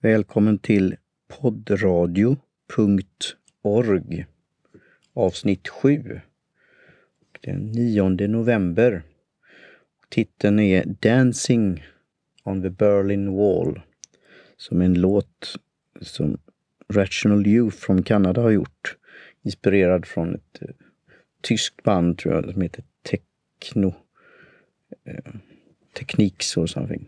Välkommen till poddradio.org avsnitt 7. Den 9 november. Titeln är Dancing on the Berlin Wall. Som en låt som Rational Youth från Kanada har gjort. Inspirerad från ett eh, tyskt band tror jag som heter Techno. Eh, Techniques or something.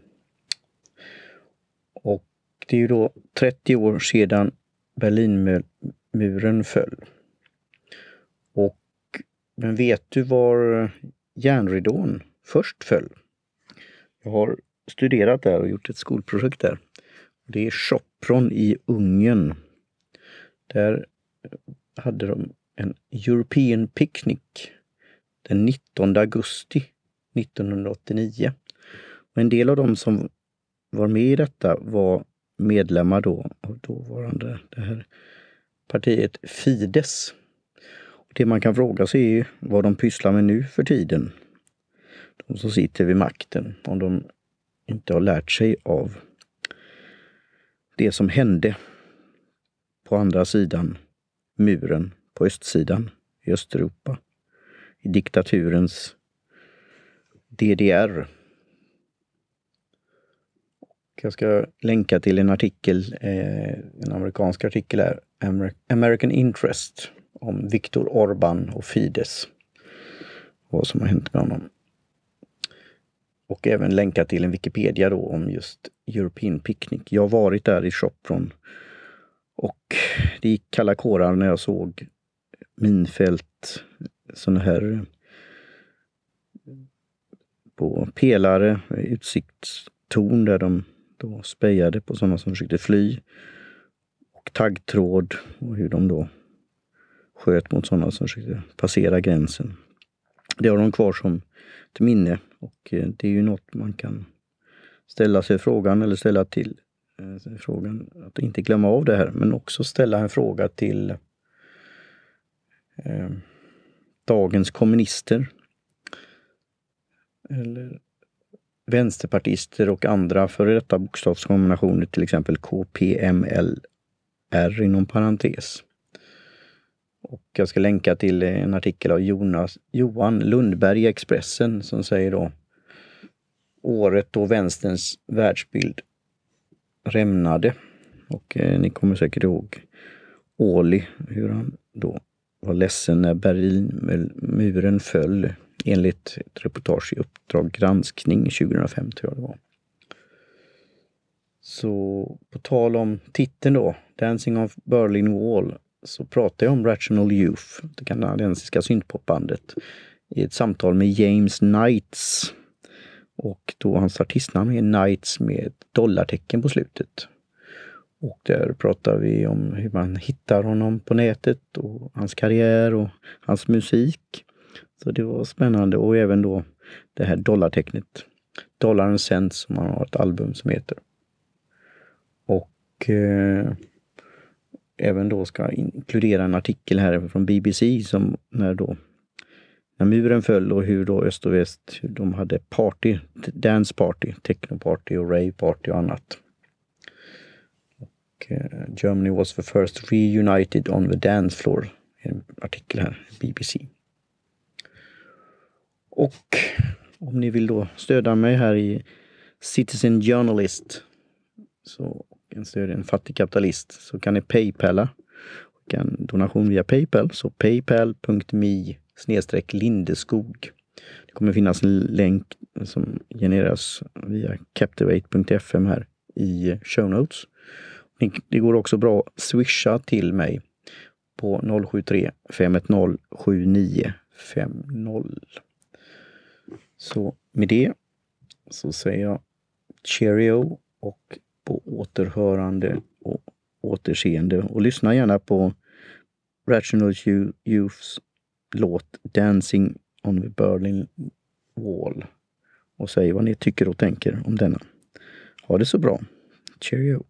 Och det är ju då 30 år sedan Berlinmuren föll. Och men vet du var järnridån först föll? Jag har studerat där och gjort ett skolprojekt där. Det är Sopron i Ungern. Där eh, hade de en European Picnic den 19 augusti 1989. Och en del av dem som var med i detta var medlemmar då av dåvarande det här partiet Fides. Och det man kan fråga sig är vad de pysslar med nu för tiden. De som sitter vid makten, om de inte har lärt sig av det som hände på andra sidan muren på östsidan i Östeuropa. I diktaturens DDR. Jag ska länka till en artikel, eh, en amerikansk artikel här, American Interest, om Viktor Orban och Fides. Vad som har hänt med honom. Och även länka till en Wikipedia då om just European Picnic. Jag har varit där i Sopron och det gick kalla kårar när jag såg minfält, sådana här på pelare, utsiktstorn där de då spejade på sådana som försökte fly. Och taggtråd och hur de då sköt mot sådana som försökte passera gränsen. Det har de kvar som ett minne och eh, det är ju något man kan ställa sig frågan eller ställa till eh, frågan att inte glömma av det här men också ställa en fråga till eh, dagens kommunister. Eller vänsterpartister och andra före detta bokstavskombinationer, till exempel KPMLR inom parentes. Och jag ska länka till en artikel av Jonas, Johan Lundberg i Expressen som säger då året då vänsterns världsbild rämnade. Och eh, ni kommer säkert ihåg Åli, hur han då var ledsen när Berlinmuren föll enligt ett reportage i Uppdrag granskning 2005 tror jag det var. Så på tal om titeln då, Dancing on Berlin Wall, så pratar jag om Rational Youth, det kanadensiska syntpopbandet, i ett samtal med James Knights. Och då hans artistnamn är Knights med ett dollartecken på slutet. Och där pratar vi om hur man hittar honom på nätet och hans karriär och hans musik. Så det var spännande och även då det här dollartecknet. Dollarn sänds som han har ett album som heter. Och eh, även då ska inkludera en artikel här från BBC som när då när muren föll och hur då öst och väst, hur de hade party, dance party, techno-party och rave-party och annat. Och, eh, Germany was the first reunited on the dance floor. En artikel här, BBC. Och om ni vill då stödja mig här i Citizen Journalist så en stödja en fattig kapitalist så kan ni paypala. En donation via Paypal, så paypal.me snedstreck Lindeskog. Det kommer finnas en länk som genereras via captivate.fm här i show notes. Det går också bra att swisha till mig på 073 510 7950. Så med det så säger jag cheerio och på återhörande och återseende. Och lyssna gärna på Rational Youths låt Dancing on the Berlin Wall och säg vad ni tycker och tänker om denna. Ha det så bra. Cheerio!